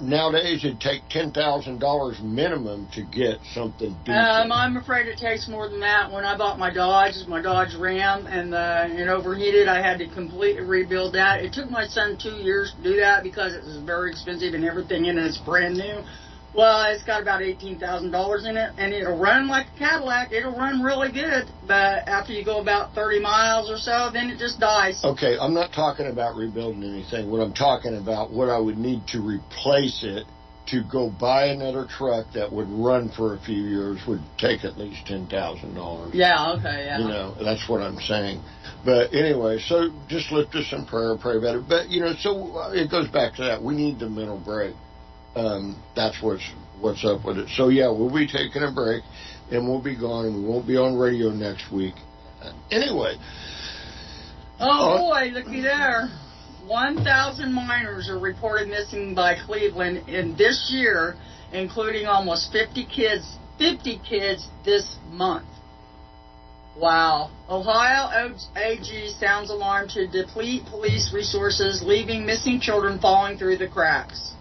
Speaker 2: Nowadays, it'd take ten thousand dollars minimum to get something decent.
Speaker 3: Um, I'm afraid it takes more than that. When I bought my Dodge, my Dodge Ram, and uh, it overheated, I had to completely rebuild that. It took my son two years to do that because it was very expensive and everything in it is brand new. Well, it's got about eighteen thousand dollars in it, and it'll run like a Cadillac. It'll run really good, but after you go about thirty miles or so, then it just dies.
Speaker 2: Okay, I'm not talking about rebuilding anything. What I'm talking about, what I would need to replace it to go buy another truck that would run for a few years would take at least ten thousand dollars.
Speaker 3: Yeah. Okay. Yeah.
Speaker 2: You know, that's what I'm saying. But anyway, so just lift us in prayer, pray about it. But you know, so it goes back to that. We need the mental break. Um, that's what's what's up with it. So yeah, we'll be taking a break, and we'll be gone, we won't be on radio next week. Uh, anyway,
Speaker 3: Oh
Speaker 2: Oh.
Speaker 3: boy, looky there. 1,000 minors are reported missing by Cleveland in this year, including almost 50 kids, 50 kids this month. Wow. Ohio AG sounds alarm to deplete police resources, leaving missing children falling through the cracks.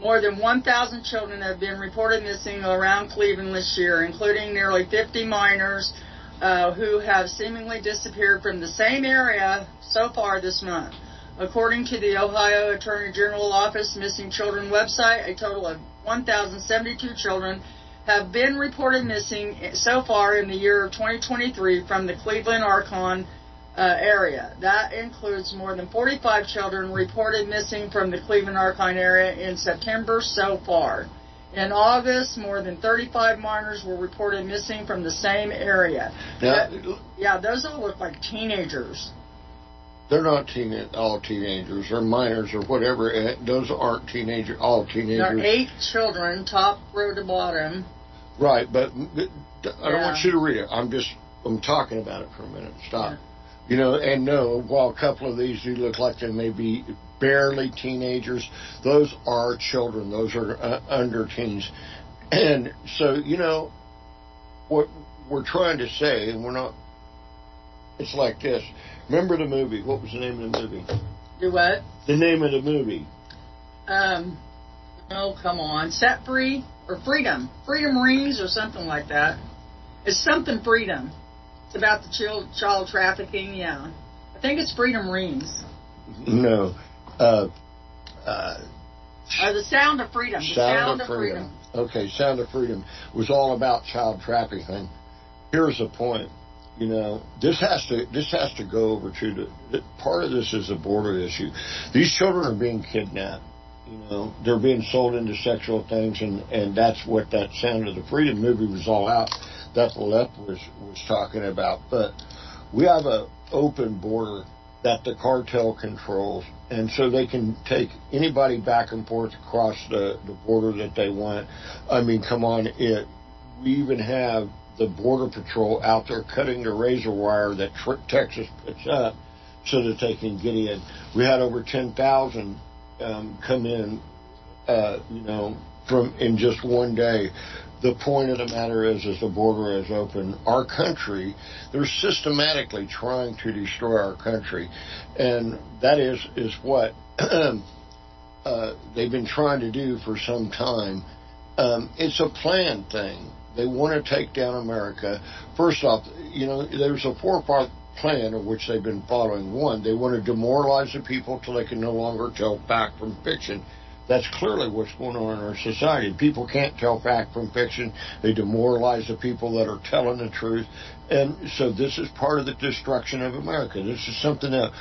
Speaker 3: More than 1,000 children have been reported missing around Cleveland this year, including nearly 50 minors uh, who have seemingly disappeared from the same area so far this month. According to the Ohio Attorney General Office Missing Children website, a total of 1,072 children have been reported missing so far in the year of 2023 from the Cleveland Akron uh, area. That includes more than 45 children reported missing from the Cleveland Akron area in September so far. In August, more than 35 minors were reported missing from the same area.
Speaker 2: Now,
Speaker 3: That- yeah, those all look like teenagers.
Speaker 2: they're not teen all teenagers or minors or whatever. eh, Those aren't teenager all teenagers.
Speaker 3: There are eight children, top row to bottom.
Speaker 2: Right, but I don't
Speaker 3: Yeah.
Speaker 2: want you to read it. I'm just I'm talking about it for a minute. Stop. You know, and no, while a couple of these do look like they may be barely teenagers, those are children. Those are uh, under teens, and so you know what we're trying to say, and we're not. It's like this. Remember the movie? What was the name of the movie?
Speaker 3: Do what?
Speaker 2: The name of the movie.
Speaker 3: Um, oh, come on. Set free or freedom. Freedom rings or something like that. It's something freedom. It's about the child, child trafficking, yeah. I think it's freedom rings.
Speaker 2: No. Uh, uh,
Speaker 3: Or the sound of freedom. The
Speaker 2: Sound, of freedom. Okay, Sound of Freedom was all about child trafficking. Here's the point. You know, this has to this has to go over to the, the part of this is a border issue. These children are being kidnapped. You know, they're being sold into sexual things, and and that's what that Sound of the Freedom movie was all out. That the left was was talking about. But we have an open border that the cartel controls, and so they can take anybody back and forth across the, the border that they want. I mean, come on, it. We even have the border patrol out there cutting the razor wire that Texas puts up so that they can get in. We had over ten thousand um, come in, uh, you know, from in just one day. The point of the matter is, as the border is open, our country, they're systematically trying to destroy our country, and that is is what [CLEARS THROAT] uh, they've been trying to do for some time. Um, it's a planned thing. They want to take down America. First off, you know, there's a four-part plan of which they've been following. One, they want to demoralize the people till they can no longer tell fact from fiction. That's clearly what's going on in our society. People can't tell fact from fiction. They demoralize the people that are telling the truth. And so this is part of the destruction of America. This is something that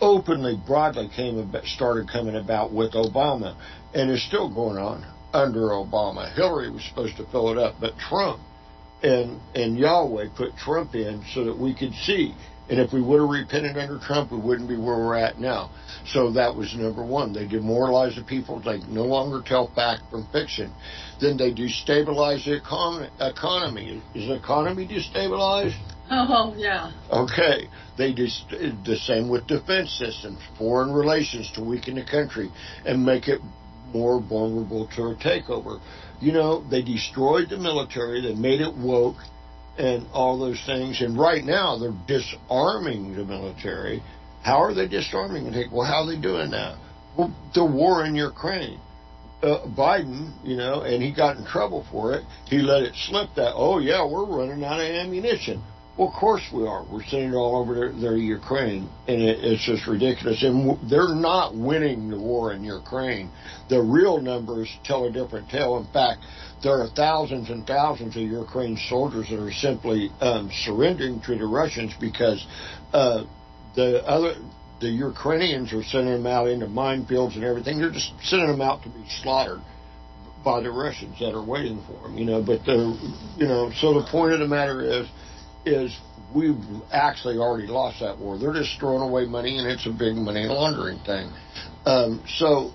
Speaker 2: openly, broadly came about, started coming about with Obama, and is still going on under Obama. Hillary was supposed to fill it up, but Trump and and Yahweh put Trump in so that we could see. And if we would have repented under Trump, we wouldn't be where we're at now. So that was number one. They demoralize the people. They no longer tell fact from fiction. Then they destabilize the econ- economy. Is the economy destabilized?
Speaker 3: Oh, yeah.
Speaker 2: Okay. They just the same with defense systems, foreign relations to weaken the country and make it more vulnerable to a takeover. You know, they destroyed the military. They made it woke and all those things. And right now, they're disarming the military. How are they disarming it? Well, how are they doing that? Well, the war in Ukraine. Uh, Biden, you know, and he got in trouble for it. He let it slip that, oh, yeah, we're running out of ammunition. Well, of course we are. We're sending it all over their, their Ukraine, and it, it's just ridiculous. And w- they're not winning the war in Ukraine. The real numbers tell a different tale. In fact, there are thousands and thousands of Ukraine soldiers that are simply um, surrendering to the Russians because uh, the other the Ukrainians are sending them out into minefields and everything. They're just sending them out to be slaughtered by the Russians that are waiting for them. You know, but the you know, so the point of the matter is is we've actually already lost that war. They're just throwing away money, and it's a big money laundering thing. Um, so,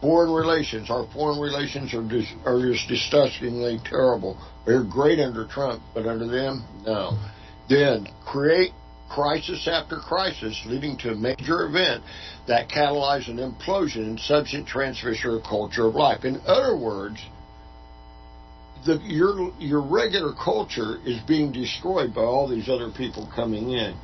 Speaker 2: foreign relations, our foreign relations are just, are just disgustingly terrible. They're great under Trump, but under them, no. Then create crisis after crisis, leading to a major event that catalyzes an implosion in substance transmission or culture of life. In other words, the, your your regular culture is being destroyed by all these other people coming in.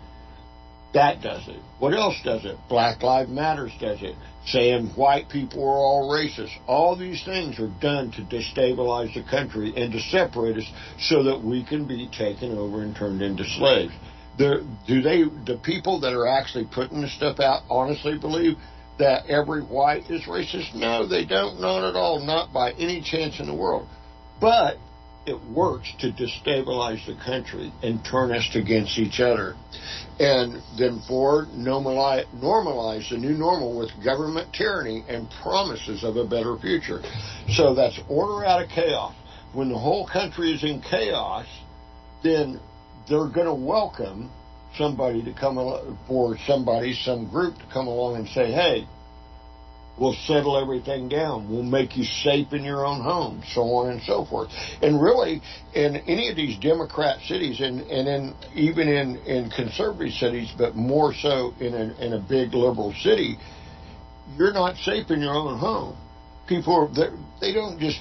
Speaker 2: That does it. What else does it? Black Lives Matters does it. Saying white people are all racist. All these things are done to destabilize the country and to separate us so that we can be taken over and turned into slaves. The, do they, the people that are actually putting this stuff out, honestly believe that every white is racist? No, they don't. Not at all. Not by any chance in the world. But it works to destabilize the country and turn us against each other. And then four, normalize, the new normal with government tyranny and promises of a better future. So that's order out of chaos. When the whole country is in chaos, then they're going to welcome somebody to come for somebody, some group to come along and say, hey, we'll settle everything down. We'll make you safe in your own home, so on and so forth. And really, in any of these Democrat cities, and, and in, even in, in conservative cities, but more so in a, in a big liberal city, you're not safe in your own home. People, they don't just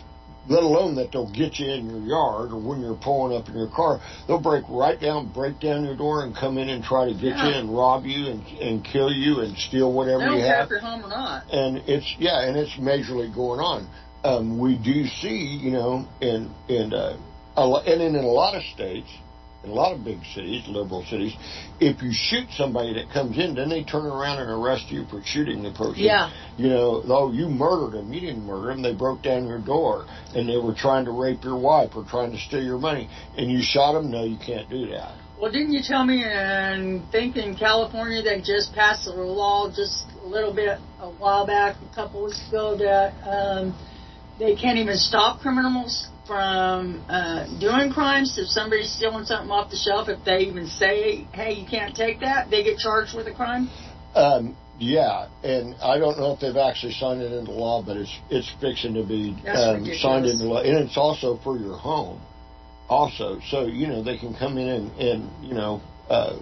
Speaker 2: let alone that they'll get you in your yard or when you're pulling up in your car. They'll break right down, break down your door and come in and try to get
Speaker 3: Yeah.
Speaker 2: you and rob you and, and kill you and steal whatever you have
Speaker 3: if you're home or not.
Speaker 2: and it's yeah, and it's majorly going on. Um, we do see, you know, in in uh, and in, in a lot of states, a lot of big cities, liberal cities, if you shoot somebody that comes in, then they turn around and arrest you for shooting the person.
Speaker 3: Yeah.
Speaker 2: You know, oh, you murdered him. You didn't murder him. They broke down your door and they were trying to rape your wife or trying to steal your money, and you shot them. No, you can't do that.
Speaker 3: Well, didn't you tell me and think in California they just passed a law just a little bit a while back, a couple weeks ago, that um, they can't even stop criminals from uh, doing crimes if somebody's stealing something off the shelf. If they even say, "Hey, you can't take that," they get charged with a crime.
Speaker 2: Um, yeah, and I don't know if they've actually signed it into law, but it's it's fixing to be um, signed into law, and it's also for your home, also. So you know they can come in and, and you know uh,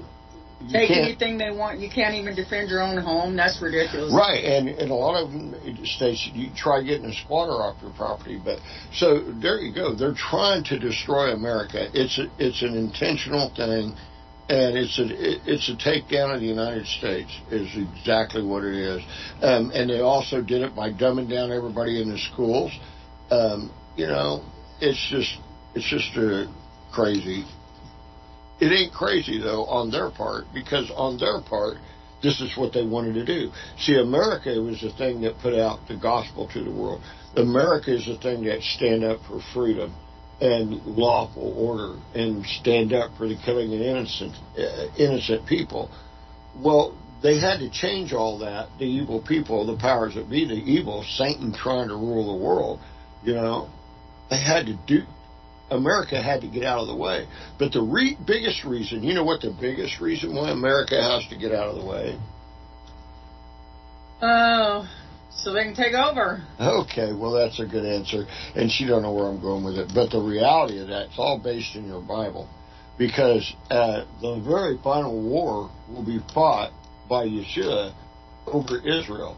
Speaker 2: you
Speaker 3: Take anything they want. You can't even defend your own home. That's ridiculous.
Speaker 2: Right, and in a lot of states, you try getting a squatter off your property, but so there you go. They're trying to destroy America. It's a, it's an intentional thing, and it's a it- it's a takedown of the United States. Is exactly what it is, um, and they also did it by dumbing down everybody in the schools. Um, you know, it's just it's just uh, crazy. It ain't crazy though on their part because on their part this is what they wanted to do. See, America was the thing that put out the gospel to the world. America is the thing that stand up for freedom and lawful order and stand up for the killing of innocent uh, innocent people. Well, they had to change all that. The evil people, the powers that be, the evil Satan trying to rule the world. You know, they had to do. America had to get out of the way. But the re- biggest reason, you know what the biggest reason why America has to get out of the way?
Speaker 3: Oh, so they can take over.
Speaker 2: Okay, well that's a good answer, and she don't know where I'm going with it. But the reality of that, it's all based in your Bible, because uh, the very final war will be fought by Yeshua over Israel.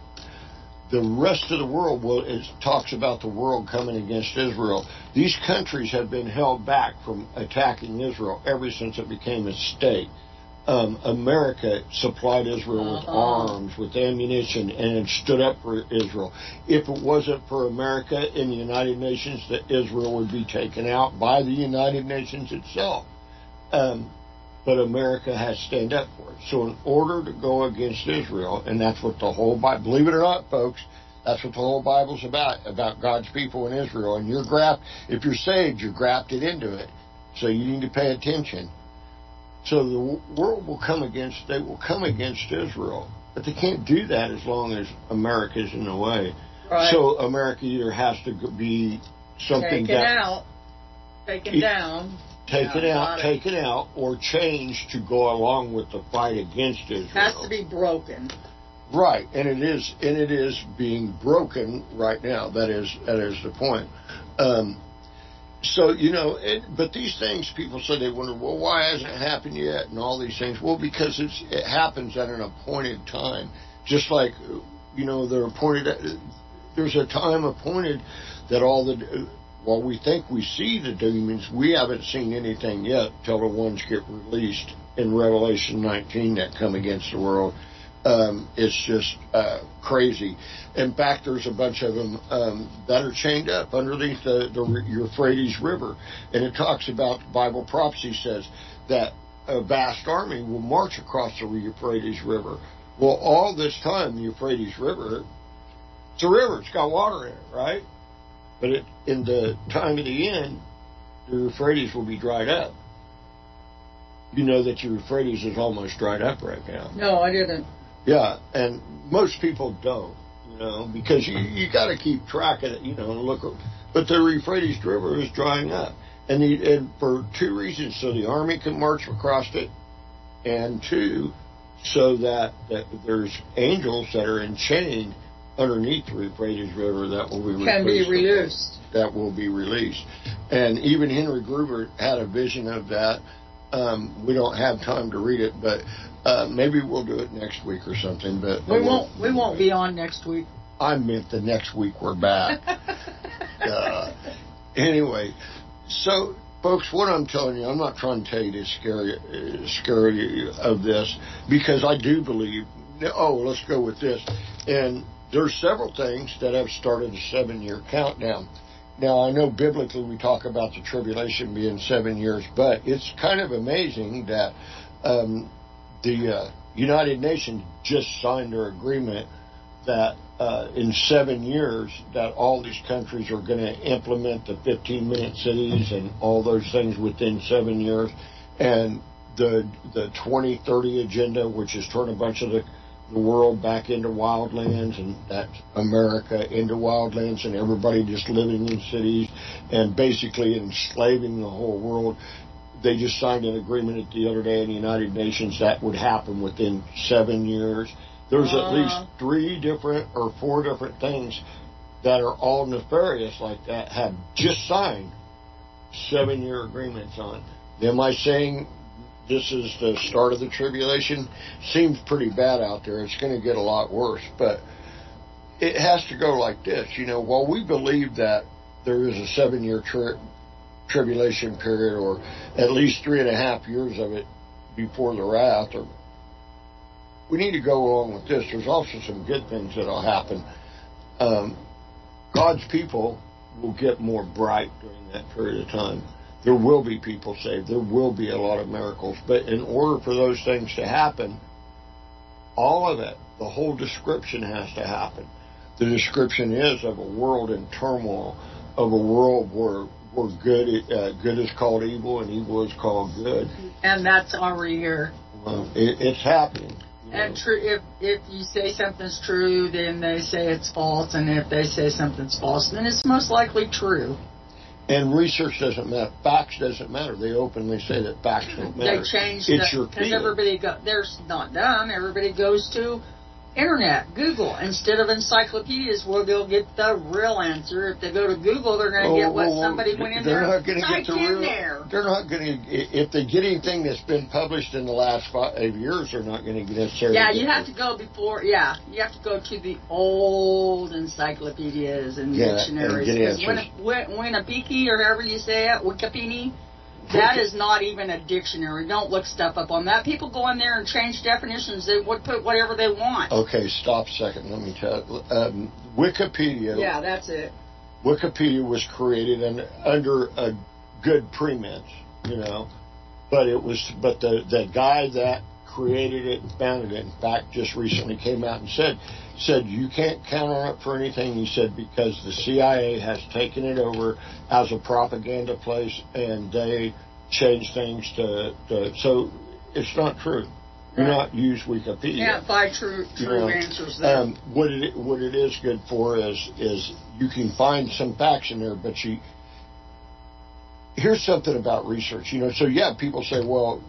Speaker 2: The rest of the world will it talks about the world coming against Israel. These countries have been held back from attacking Israel ever since it became a state. Um, America supplied Israel with
Speaker 3: Uh-huh.
Speaker 2: arms, with ammunition, and it stood up for Israel. If it wasn't for America and the United Nations, that Israel would be taken out by the United Nations itself. Um, but America has to stand up for it. So, in order to go against Israel, and that's what the whole Bible, believe it or not, folks, that's what the whole Bible's about, about God's people in Israel. And you're graft, if you're saved, you're grafted into it. So you need to pay attention. So the world will come against, they will come against Israel. But they can't do that as long as America's in the way.
Speaker 3: Right.
Speaker 2: So America either has to be something
Speaker 3: taken
Speaker 2: that
Speaker 3: out, taken
Speaker 2: It-
Speaker 3: down.
Speaker 2: Taken
Speaker 3: Yeah,
Speaker 2: out, taken out, or changed to go along with the fight against Israel.
Speaker 3: It has to be broken.
Speaker 2: right, and it is, and it is being broken right now. That is, that is the point. Um, so you know, it, but these things, people say they wonder, well, why hasn't it happened yet, and all these things. Well, because it's it happens at an appointed time, just like you know they're appointed. There's a time appointed that all the while we think we see the demons, we haven't seen anything yet till the ones get released in Revelation 19 that come against the world. Um, it's just uh, crazy. In fact, there's a bunch of them um, that are chained up underneath the, the Euphrates River, and it talks about Bible prophecy says that a vast army will march across the Euphrates River. Well, all this time, the Euphrates River, it's a river. It's got water in it, right? But it, in the time of the end, the Euphrates will be dried up. You know that your Euphrates is almost dried up right now.
Speaker 3: No, I didn't.
Speaker 2: Yeah, and most people don't, you know, because you you got to keep track of it, you know, and look. But the Euphrates River is drying up, and the, and for two reasons: so the army can march across it, and two, so that, that there's angels that are enchained underneath the Euphrates River that will be
Speaker 3: Can be
Speaker 2: released. That will be released, and even Henry Gruver had a vision of that. Um, we don't have time to read it, but uh, maybe we'll do it next week or something. But
Speaker 3: We won't. We won't be on next week.
Speaker 2: I meant the next week we're back. [LAUGHS] uh, anyway, so folks, what I'm telling you, I'm not trying to tell you to scare you, uh, scare you of this because I do believe. Oh, let's go with this. And there's several things that have started a seven-year countdown. Now I know biblically we talk about the tribulation being seven years, but it's kind of amazing that um, the uh, United Nations just signed their agreement that uh, in seven years that all these countries are going to implement the 15 minute cities and all those things within seven years and the the 2030 agenda which is turn a bunch of the, the world back into wildlands and that's America into wildlands and everybody just living in cities and basically enslaving the whole world. They just signed an agreement the other day in the United Nations that would happen within seven years. There's at least three different or four different things that are all nefarious like that have just signed seven year agreements on. Am I saying this is the start of the tribulation? Seems pretty bad out there. It's going to get a lot worse, but it has to go like this. You know, while we believe that there is a seven year tri- tribulation period or at least three and a half years of it before the wrath or we need to go along with this. There's also some good things that'll happen. Um, God's people will get more bright during that period of time. There will be people saved. There will be a lot of miracles. But in order for those things to happen, all of it, the whole description has to happen. The description is of a world in turmoil, of a world where where good uh, good is called evil and evil is called good.
Speaker 3: And that's already here.
Speaker 2: Well, it, it's happening. you
Speaker 3: And true, if if you say something's true, then they say it's false, and if they say something's false, then it's most likely true.
Speaker 2: And research doesn't matter. Facts doesn't matter. They openly say that facts don't matter.
Speaker 3: They change
Speaker 2: It's your
Speaker 3: because everybody go. There's not dumb. Everybody goes to internet, Google instead of encyclopedias, where they'll get the real answer. If they go to Google, they're going to oh, get oh, what
Speaker 2: Oh, oh, oh,
Speaker 3: somebody went in
Speaker 2: they're
Speaker 3: there
Speaker 2: not going to get the real.
Speaker 3: there.
Speaker 2: They're not going to. If they get anything that's been published in the last five years, they're not going to get necessarily.
Speaker 3: Yeah, you have
Speaker 2: the-
Speaker 3: to go before. Yeah, you have to go to the old encyclopedias and
Speaker 2: Yeah, and
Speaker 3: dictionaries.
Speaker 2: get
Speaker 3: 'Cause
Speaker 2: answers.
Speaker 3: Win- Win- Winnipegi or however you say it, Wikipedia. That is not even a dictionary. Don't look stuff up on that. People go in there and change definitions. They would put whatever they want.
Speaker 2: Okay, stop a second. Let me tell. Um, Wikipedia.
Speaker 3: Yeah, that's it.
Speaker 2: Wikipedia was created and under a good premise, you know, but it was but the the guy that created it and founded it, in fact, just recently came out and said said you can't count on it for anything. He said because the CIA has taken it over as a propaganda place and they change things to, to so it's not true. Do
Speaker 3: Right.
Speaker 2: not use Wikipedia.
Speaker 3: Can't find true
Speaker 2: You
Speaker 3: true
Speaker 2: know,
Speaker 3: answers there.
Speaker 2: Um, what it what it is good for is is you can find some facts in there, but you here's something about research. You know, so yeah, people say, well,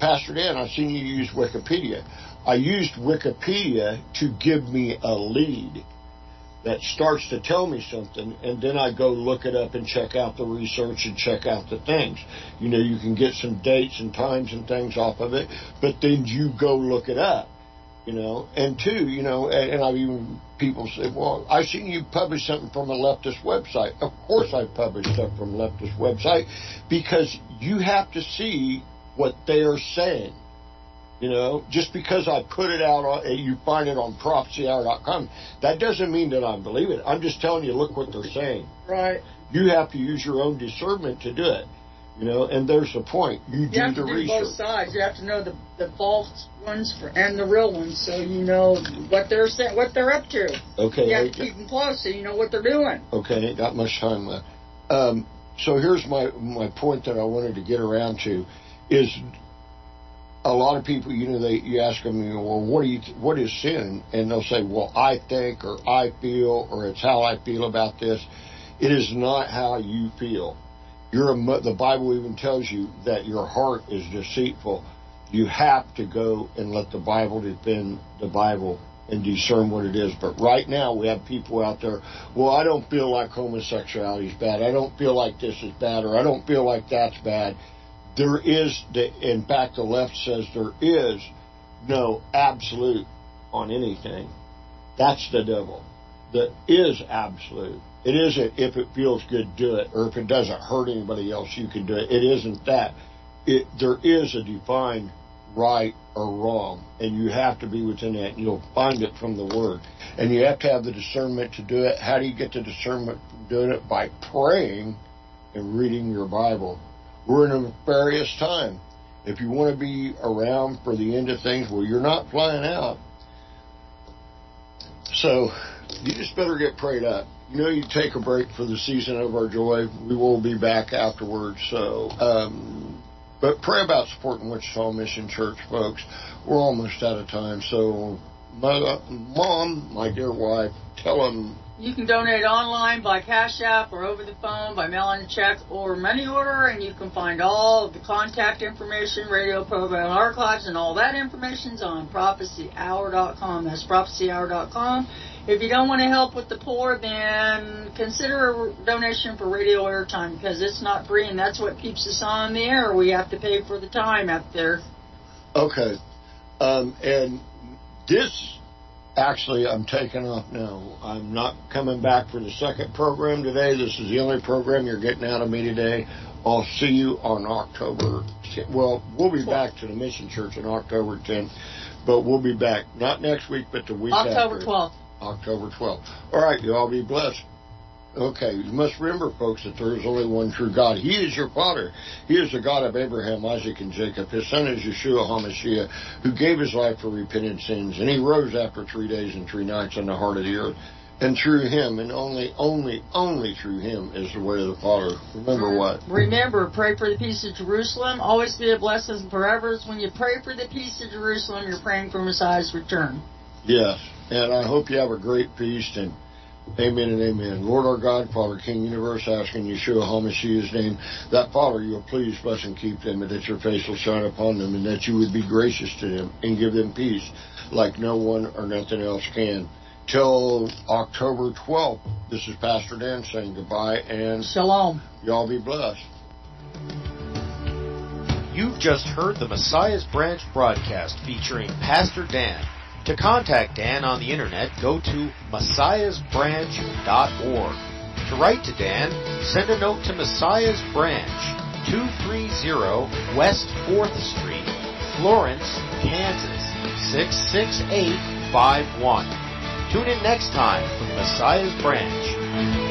Speaker 2: Pastor Dan, I've seen you use Wikipedia. I used Wikipedia to give me a lead that starts to tell me something, and then I go look it up and check out the research and check out the things. You know, you can get some dates and times and things off of it, but then you go look it up you know. And two, you know, and, and I've even people say, well, I've seen you publish something from a leftist website. Of course, I publish stuff from leftist website because you have to see what they are saying. You know, just because I put it out on, you find it on prophecyhour.com, that doesn't mean that I believe it. I'm just telling you, look what they're saying.
Speaker 3: right.
Speaker 2: You have to use your own discernment to do it. You know, and there's the point. You do
Speaker 3: You have
Speaker 2: the
Speaker 3: to do
Speaker 2: research.
Speaker 3: both sides. You have to know the, the false ones for, and the real ones, so you know what they're saying, what they're up to.
Speaker 2: Okay.
Speaker 3: You have to keep them close, so you know what they're doing.
Speaker 2: Okay, ain't got much time left. Um, so here's my my point that I wanted to get around to is a lot of people, you know, they you ask them, you know, well, what do you what is sin? And they'll say, well, I think or I feel or it's how I feel about this. It is not how you feel. You're a, the Bible even tells you that your heart is deceitful. You have to go and let the Bible defend the Bible and discern what it is. But right now we have people out there, well, I don't feel like homosexuality is bad. I don't feel like this is bad or I don't feel like that's bad. There is, the, in fact, the left says there is no absolute on anything. That's the devil. That is absolute. It isn't if it feels good, do it, or if it doesn't hurt anybody else, you can do it. It isn't that. It, there is a defined right or wrong, and you have to be within that, and you'll find it from the Word. And you have to have the discernment to do it. How do you get the discernment from doing it? By praying and reading your Bible. We're in a nefarious time. If you want to be around for the end of things, well, you're not flying out. So you just better get prayed up. You know, you take a break for the season of our joy. We will be back afterwards. So, um, but pray about supporting Wichita Mission Church, folks. We're almost out of time. So, my, mom, my dear wife, tell them
Speaker 3: You can donate online by Cash App or over the phone by mailing a check or money order, and you can find all of the contact information, radio program archives, and all that information's on prophecyhour.com. That's prophecyhour.com. If you don't want to help with the poor, then consider a donation for radio airtime because it's not free, and that's what keeps us on the air. We have to pay for the time up there.
Speaker 2: Okay. Um, and this, actually, I'm taking off now. I'm not coming back for the second program today. This is the only program you're getting out of me today. I'll see you on October. 10th. Well, we'll be back to the Mission Church on October 10th, but we'll be back not next week, but the week
Speaker 3: October
Speaker 2: after.
Speaker 3: 12th.
Speaker 2: October 12th. All right, you all be blessed. Okay, you must remember, folks, that there is only one true God. He is your Father. He is the God of Abraham, Isaac, and Jacob. His son is Yeshua HaMashiach, who gave his life for repentant sins, and he rose after three days and three nights on the heart of the earth. And through him, and only, only, only through him is the way of the Father. Remember what?
Speaker 3: Remember, pray for the peace of Jerusalem. Always be a blessing forever. When you pray for the peace of Jerusalem, you're praying for Messiah's return.
Speaker 2: Yes, and I hope you have a great feast and amen and amen. Lord our God, Father, King Universe, asking Yeshua HaMashiach's name, that Father, you will please bless and keep them, and that your face will shine upon them, and that you would be gracious to them and give them peace like no one or nothing else can. Till October 12th, this is Pastor Dan saying goodbye, and
Speaker 3: Shalom.
Speaker 2: y'all be blessed.
Speaker 1: You've just heard the Messiah's Branch broadcast featuring Pastor Dan. To contact Dan on the internet, go to messiahsbranch.org. To write to Dan, send a note to Messiah's Branch, 230 West 4th Street, Florence, Kansas, 66851. Tune in next time for Messiah's Branch.